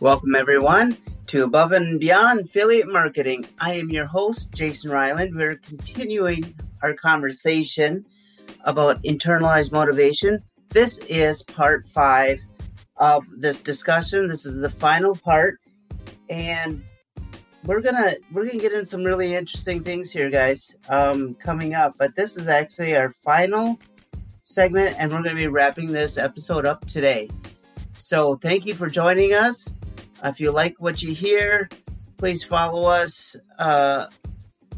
Welcome, everyone, to Above and Beyond Affiliate Marketing. I am your host, Jason Ryland. We're continuing our conversation about internalized motivation. This is part five of this discussion. This is the final part, and we're gonna we're gonna get in some really interesting things here, guys, um, coming up. But this is actually our final segment, and we're gonna be wrapping this episode up today. So thank you for joining us. If you like what you hear, please follow us uh,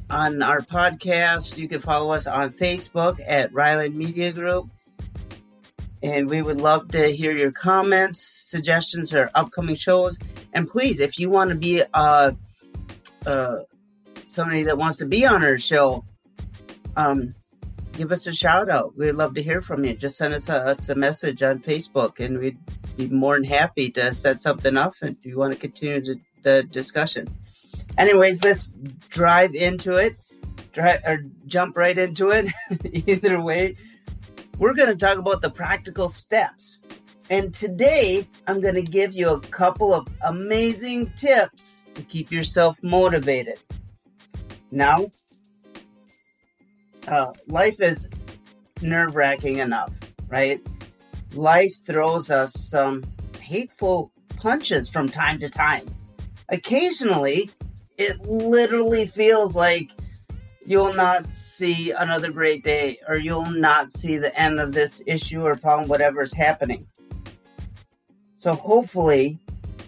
on our podcast. You can follow us on Facebook at Ryland Media Group. And we would love to hear your comments, suggestions, for upcoming shows. And please, if you want to be uh, uh, somebody that wants to be on our show, um, give us a shout out. We'd love to hear from you. Just send us a, us a message on Facebook, and we'd be more than happy to set something up if you want to continue the discussion. Anyways, let's drive into it, drive or jump right into it. Either way, we're going to talk about the practical steps. And today, I'm going to give you a couple of amazing tips to keep yourself motivated. Now, uh, life is nerve wracking enough, right? life throws us some hateful punches from time to time. Occasionally, it literally feels like you'll not see another great day or you'll not see the end of this issue or problem, whatever is happening. So, hopefully,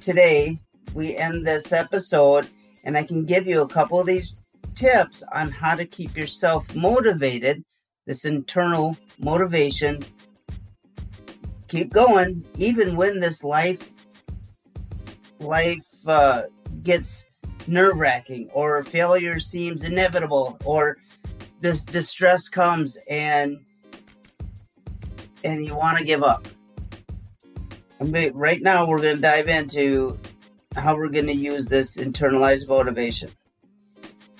today we end this episode and I can give you a couple of these tips on how to keep yourself motivated, this internal motivation keep going, even when this life life uh, gets nerve wracking, or failure seems inevitable, or this distress comes and and you want to give up. I mean, right now, we're going to dive into how we're going to use this internalized motivation.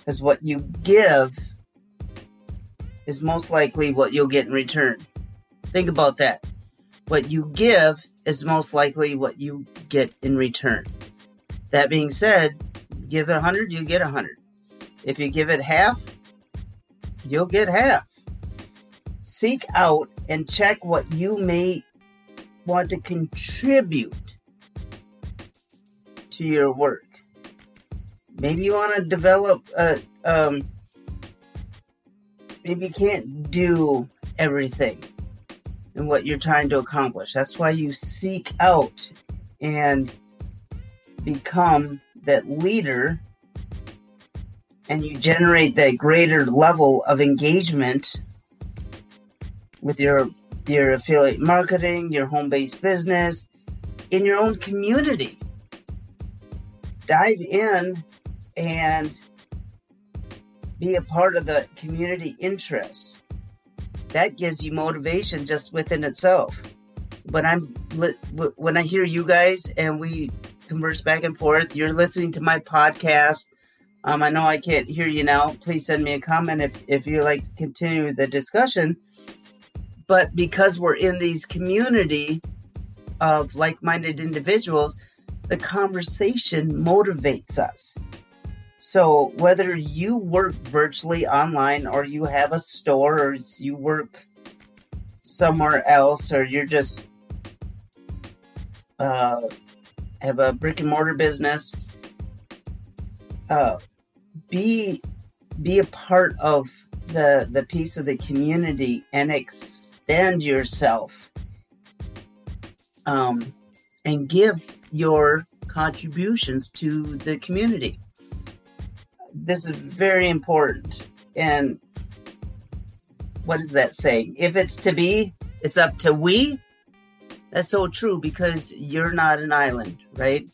Because what you give is most likely what you'll get in return. Think about that. What you give is most likely what you get in return. That being said, give it 100, you get 100. If you give it half, you'll get half. Seek out and check what you may want to contribute to your work. Maybe you want to develop a, um, maybe you can't do everything and what you're trying to accomplish. That's why you seek out and become that leader and you generate that greater level of engagement with your your affiliate marketing, your home-based business, in your own community. Dive in and be a part of the community interests that gives you motivation just within itself. When I'm when I hear you guys and we converse back and forth, you're listening to my podcast. Um, I know I can't hear you now. Please send me a comment if if you like continue the discussion. But because we're in these community of like-minded individuals, the conversation motivates us. So whether you work virtually online or you have a store or you work somewhere else or you're just uh, have a brick and mortar business, uh, be be a part of the the piece of the community and extend yourself um, and give your contributions to the community this is very important. And what does that say? If it's to be, it's up to we. That's so true because you're not an island, right?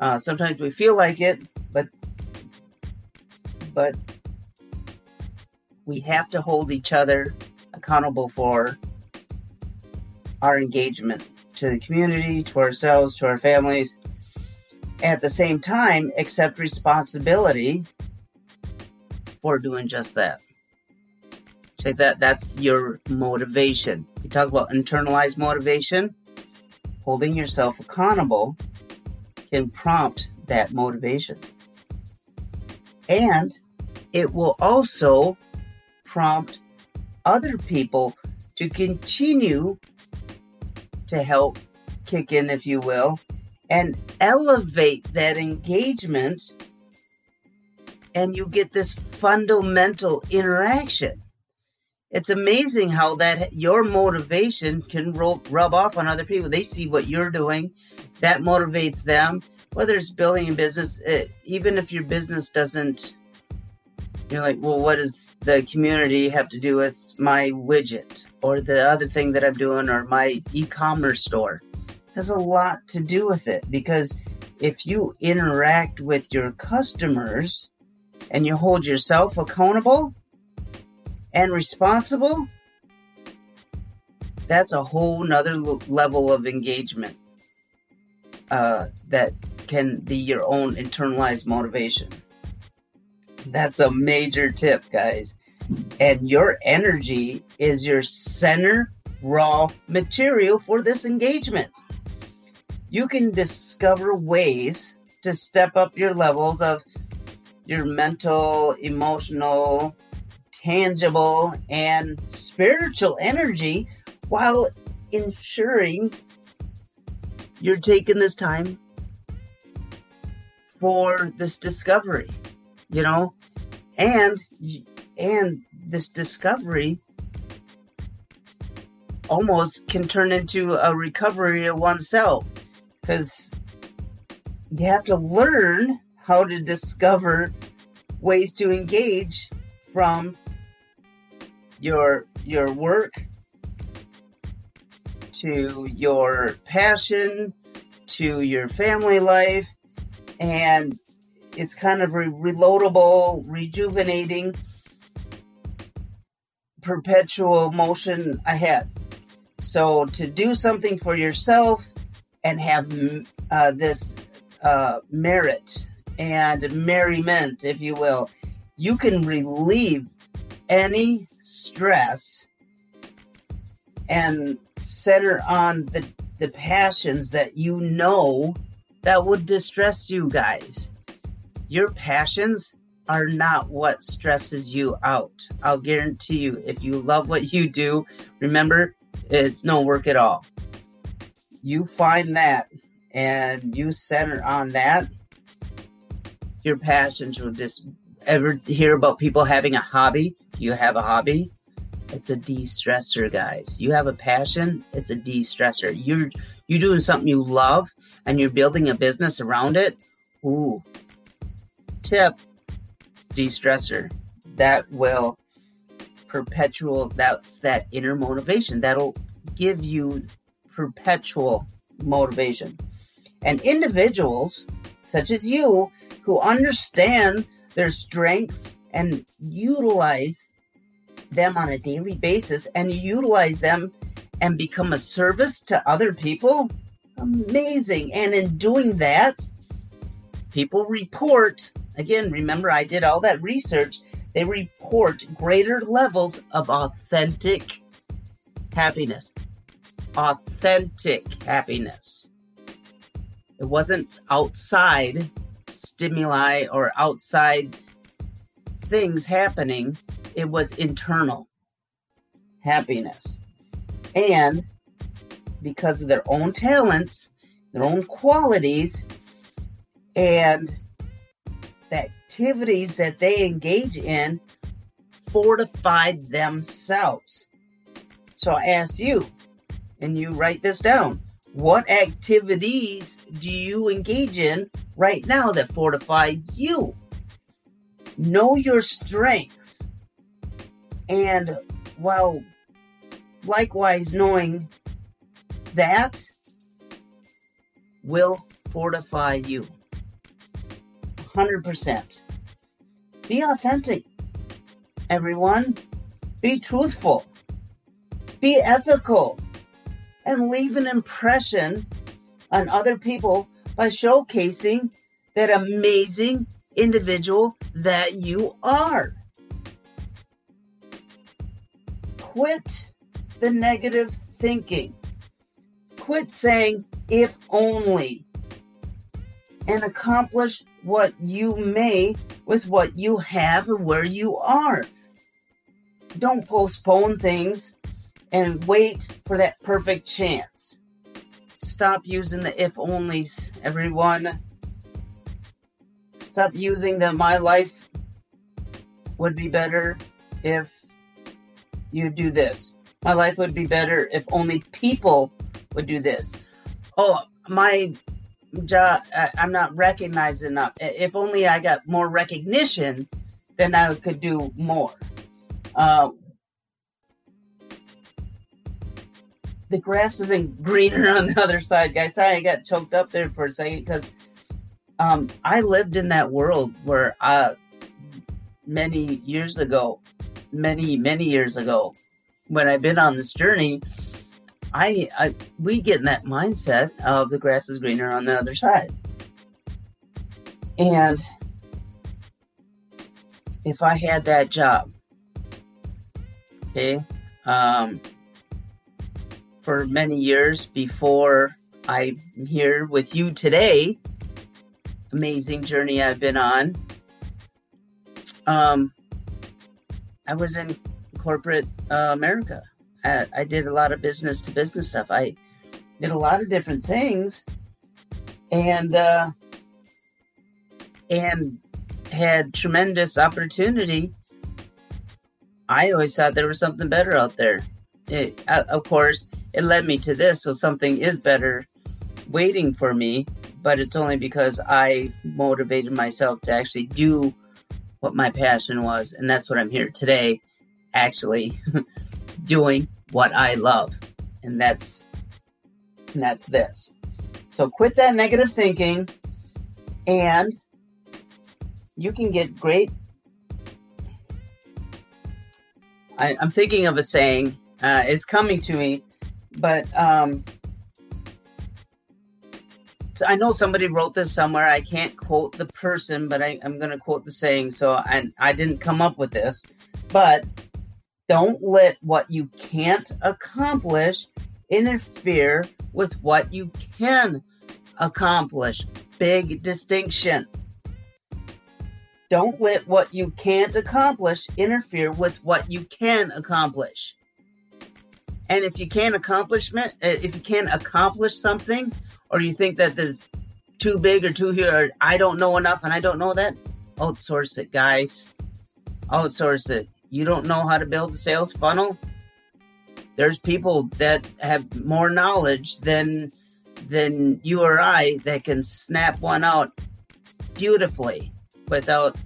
Uh, sometimes we feel like it, but but we have to hold each other accountable for our engagement to the community, to ourselves, to our families. At the same time, accept responsibility for doing just that. Check that. That's your motivation. You talk about internalized motivation, holding yourself accountable can prompt that motivation. And it will also prompt other people to continue to help kick in, if you will, and elevate that engagement. And you get this fundamental interaction. It's amazing how that your motivation can ro- rub off on other people. They see what you're doing, that motivates them. Whether it's building a business, it, even if your business doesn't, you're like, well, what does the community have to do with my widget or the other thing that I'm doing or my e-commerce store? has a lot to do with it because if you interact with your customers and you hold yourself accountable and responsible, that's a whole nother level of engagement uh, that can be your own internalized motivation. That's a major tip, guys. And your energy is your center raw material for this engagement you can discover ways to step up your levels of your mental, emotional, tangible, and spiritual energy while ensuring you're taking this time for this discovery, you know, and and this discovery almost can turn into a recovery of oneself because you have to learn how to discover ways to engage from your your work to your passion to your family life. And it's kind of a reloadable rejuvenating perpetual motion ahead. So to do something for yourself and have uh, this uh, merit and merriment, if you will, you can relieve any stress and center on the, the passions that you know that would distress you guys. Your passions are not what stresses you out. I'll guarantee you, if you love what you do, remember, it's no work at all you find that and you center on that, your passions will just ever hear about people having a hobby. You have a hobby. It's a de-stressor, guys. You have a passion. It's a de-stressor. You're you're doing something you love, and you're building a business around it. Ooh, tip, de-stressor. That will perpetual. That's that inner motivation. That'll give you perpetual motivation. And individuals such as you who understand their strengths and utilize them on a daily basis and utilize them and become a service to other people, amazing. And in doing that, people report again, remember, I did all that research. They report greater levels of authentic happiness authentic happiness. It wasn't outside stimuli or outside things happening, it was internal happiness. And because of their own talents, their own qualities, and the activities that they engage in fortified themselves. So I ask you, and you write this down. What activities do you engage in right now that fortify you? Know your strengths. And while likewise knowing that will fortify you. 100%. Be authentic, everyone. Be truthful. Be ethical and leave an impression on other people by showcasing that amazing individual that you are. Quit the negative thinking. Quit saying, if only. and accomplish what you may with what you have and where you are. Don't postpone things and wait for that perfect chance. Stop using the if onlys, everyone. Stop using the my life would be better if you do this. My life would be better if only people would do this. Oh, my job, I'm not recognized enough. If only I got more recognition, then I could do more. Uh, the grass isn't greener on the other side, guys. Sorry, I got choked up there for a second because um, I lived in that world where uh, many years ago, many many years ago, when I've been on this journey, I, I we get in that mindset of the grass is greener on the other side, and if I had that job, okay, um, for many years before I'm here with you today. Amazing journey I've been on. Um, I was in corporate uh, America. I, I did a lot of business to business stuff. I did a lot of different things, and uh, and had tremendous opportunity. I always thought there was something better out there. It, uh, of course, it led me to this. So something is better waiting for me, but it's only because I motivated myself to actually do what my passion was. And that's what I'm here today, actually doing what I love. And that's, and that's this. So quit that negative thinking and you can get great. I, am thinking of a saying, uh, it's coming to me but um, so I know somebody wrote this somewhere. I can't quote the person, but I, am going to quote the saying. So I, I didn't come up with this, but don't let what you can't accomplish interfere with what you can accomplish. Big distinction. Don't let what you can't accomplish interfere with what you can accomplish. And if you can't accomplishment, uh, if you can't accomplish something, or you think that there's too big or too here, or I don't know enough and I don't know that, outsource it, guys. Outsource it. You don't know how to build a sales funnel? There's people that have more knowledge than than you or I that can snap one out beautifully without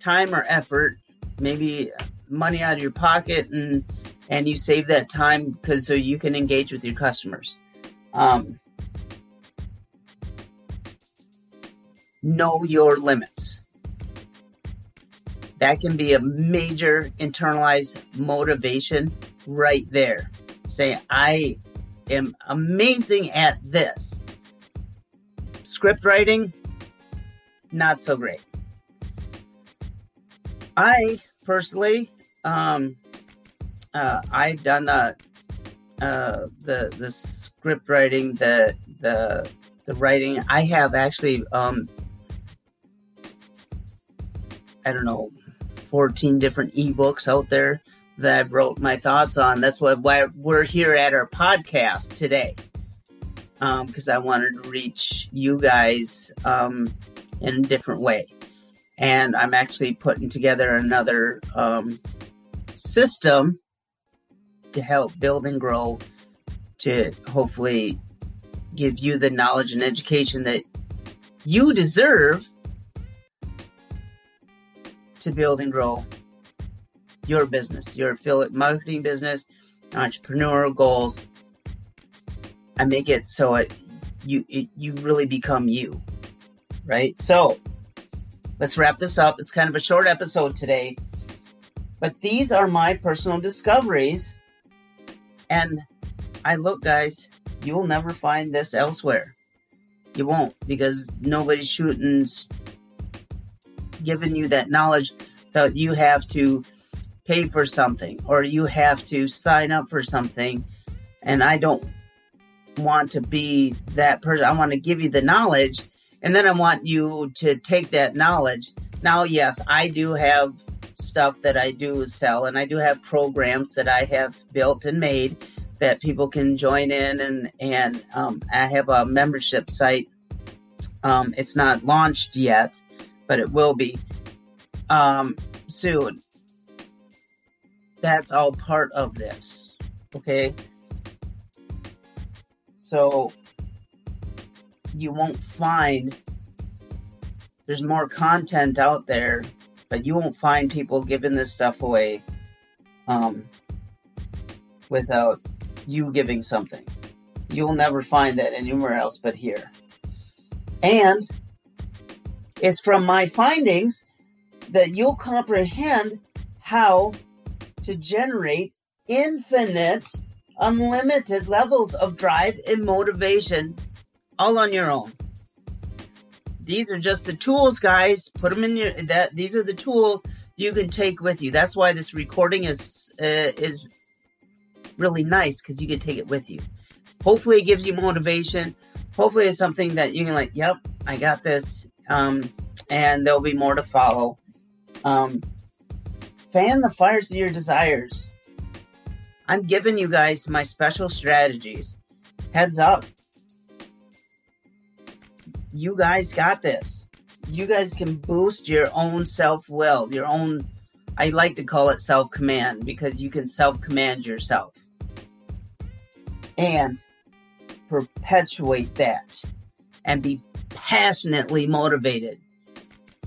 time or effort, maybe money out of your pocket and and you save that time because so you can engage with your customers. Um, know your limits. That can be a major internalized motivation right there. Say, I am amazing at this. Script writing, not so great. I personally um, uh, I've done the uh, the the script writing, the the the writing. I have actually um, I don't know, fourteen different ebooks out there that I've wrote my thoughts on. That's what why we're here at our podcast today. because um, I wanted to reach you guys um, in a different way. And I'm actually putting together another um, system to help build and grow to hopefully give you the knowledge and education that you deserve to build and grow your business, your affiliate marketing business, entrepreneurial goals. I make it so it you it, you really become you, right? So let's wrap this up. It's kind of a short episode today, but these are my personal discoveries and I look, guys, you will never find this elsewhere. You won't because nobody's shooting, giving you that knowledge that you have to pay for something or you have to sign up for something. And I don't want to be that person. I want to give you the knowledge And then I want you to take that knowledge. Now, yes, I do have stuff that I do sell, and I do have programs that I have built and made that people can join in, and and um, I have a membership site. Um, it's not launched yet, but it will be um, soon. That's all part of this. Okay. So you won't find there's more content out there, but you won't find people giving this stuff away um, without you giving something. You'll never find that anywhere else but here. And it's from my findings that you'll comprehend how to generate infinite, unlimited levels of drive and motivation all on your own. These are just the tools, guys. Put them in your that. These are the tools you can take with you. That's why this recording is uh, is really nice because you can take it with you. Hopefully, it gives you motivation. Hopefully, it's something that you can like. Yep, I got this. Um, and there'll be more to follow. Um, fan the fires of your desires. I'm giving you guys my special strategies. Heads up. You guys got this. You guys can boost your own self will, your own, I like to call it self command because you can self command yourself and perpetuate that and be passionately motivated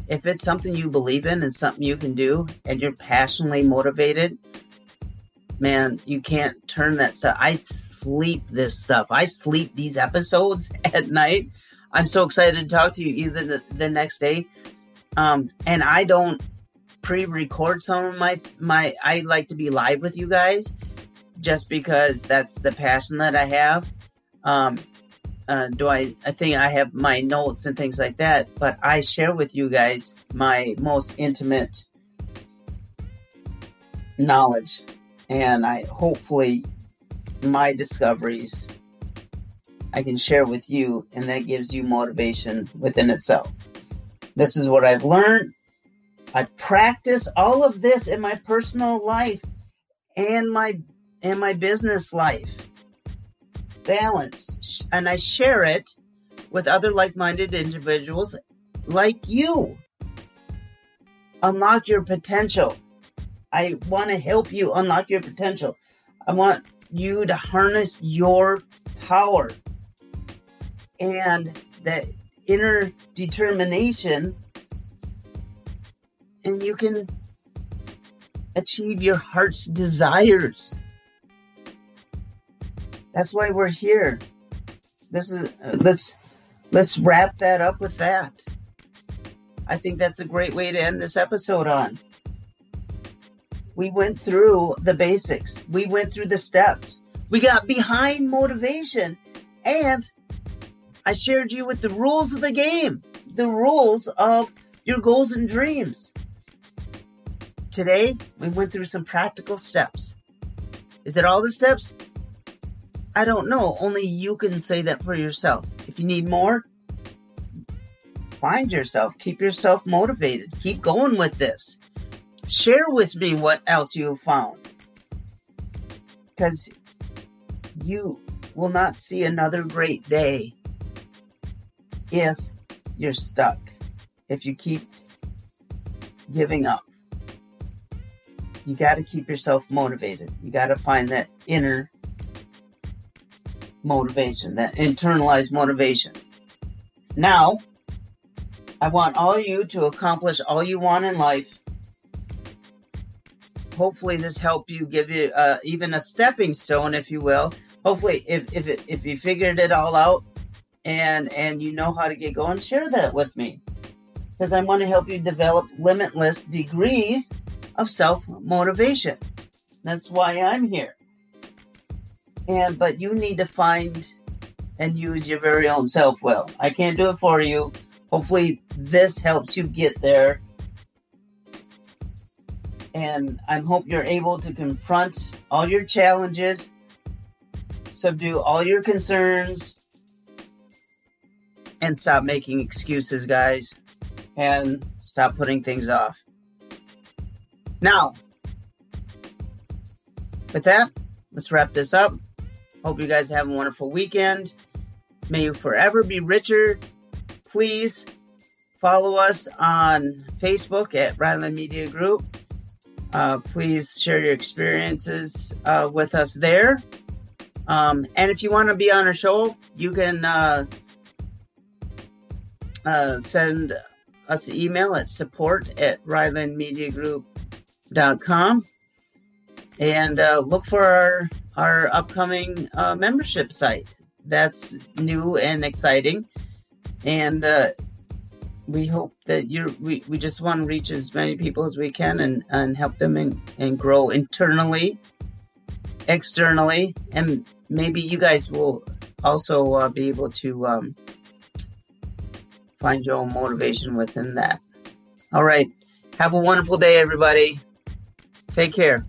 if it's something you believe in and something you can do and you're passionately motivated, man, you can't turn that stuff. I sleep this stuff. I sleep these episodes at night. I'm so excited to talk to you either the, the next day. Um, and I don't pre-record some of my my I like to be live with you guys just because that's the passion that I have. Um, uh, do I, I think I have my notes and things like that, but I share with you guys my most intimate knowledge. And I hopefully my discoveries I can share with you, and that gives you motivation within itself. This is what I've learned. I practice all of this in my personal life and my and my business life balance and I share it with other like minded individuals like you. Unlock your potential. I want to help you unlock your potential. I want you to harness your power and that inner determination, and you can achieve your heart's desires. That's why we're here. This is uh, let's let's wrap that up with that. I think that's a great way to end this episode on. We went through the basics. We went through the steps. We got behind motivation and I shared you with the rules of the game, the rules of your goals and dreams. Today, we went through some practical steps. Is it all the steps? I don't know. Only you can say that for yourself. If you need more, find yourself. Keep yourself motivated. Keep going with this. Share with me what else you have found. Because you will not see another great day if you're stuck, if you keep giving up. You got to keep yourself motivated. You got to find that inner motivation, that internalized motivation. Now, I want all you to accomplish all you want in life. Hopefully, this helped you give you uh, even a stepping stone, if you will. Hopefully, if if it, if you figured it all out and and you know how to get going, share that with me because I want to help you develop limitless degrees of self motivation. That's why I'm here and but you need to find and use your very own self will. I can't do it for you. Hopefully, this helps you get there. And I hope you're able to confront all your challenges, subdue all your concerns, and stop making excuses, guys, and stop putting things off. Now, with that, let's wrap this up. Hope you guys have a wonderful weekend. May you forever be richer. Please follow us on Facebook at Ryland Media Group. Uh, please share your experiences uh, with us there. Um, and if you want to be on a show, you can uh, uh send us an email at support at rylandmediagroup.com and uh, look for our, our upcoming uh, membership site. That's new and exciting. And we hope that you we, we just want to reach as many people as we can and, and help them and, and grow internally externally and maybe you guys will also uh, be able to um, find your own motivation within that. All right. Have a wonderful day everybody. Take care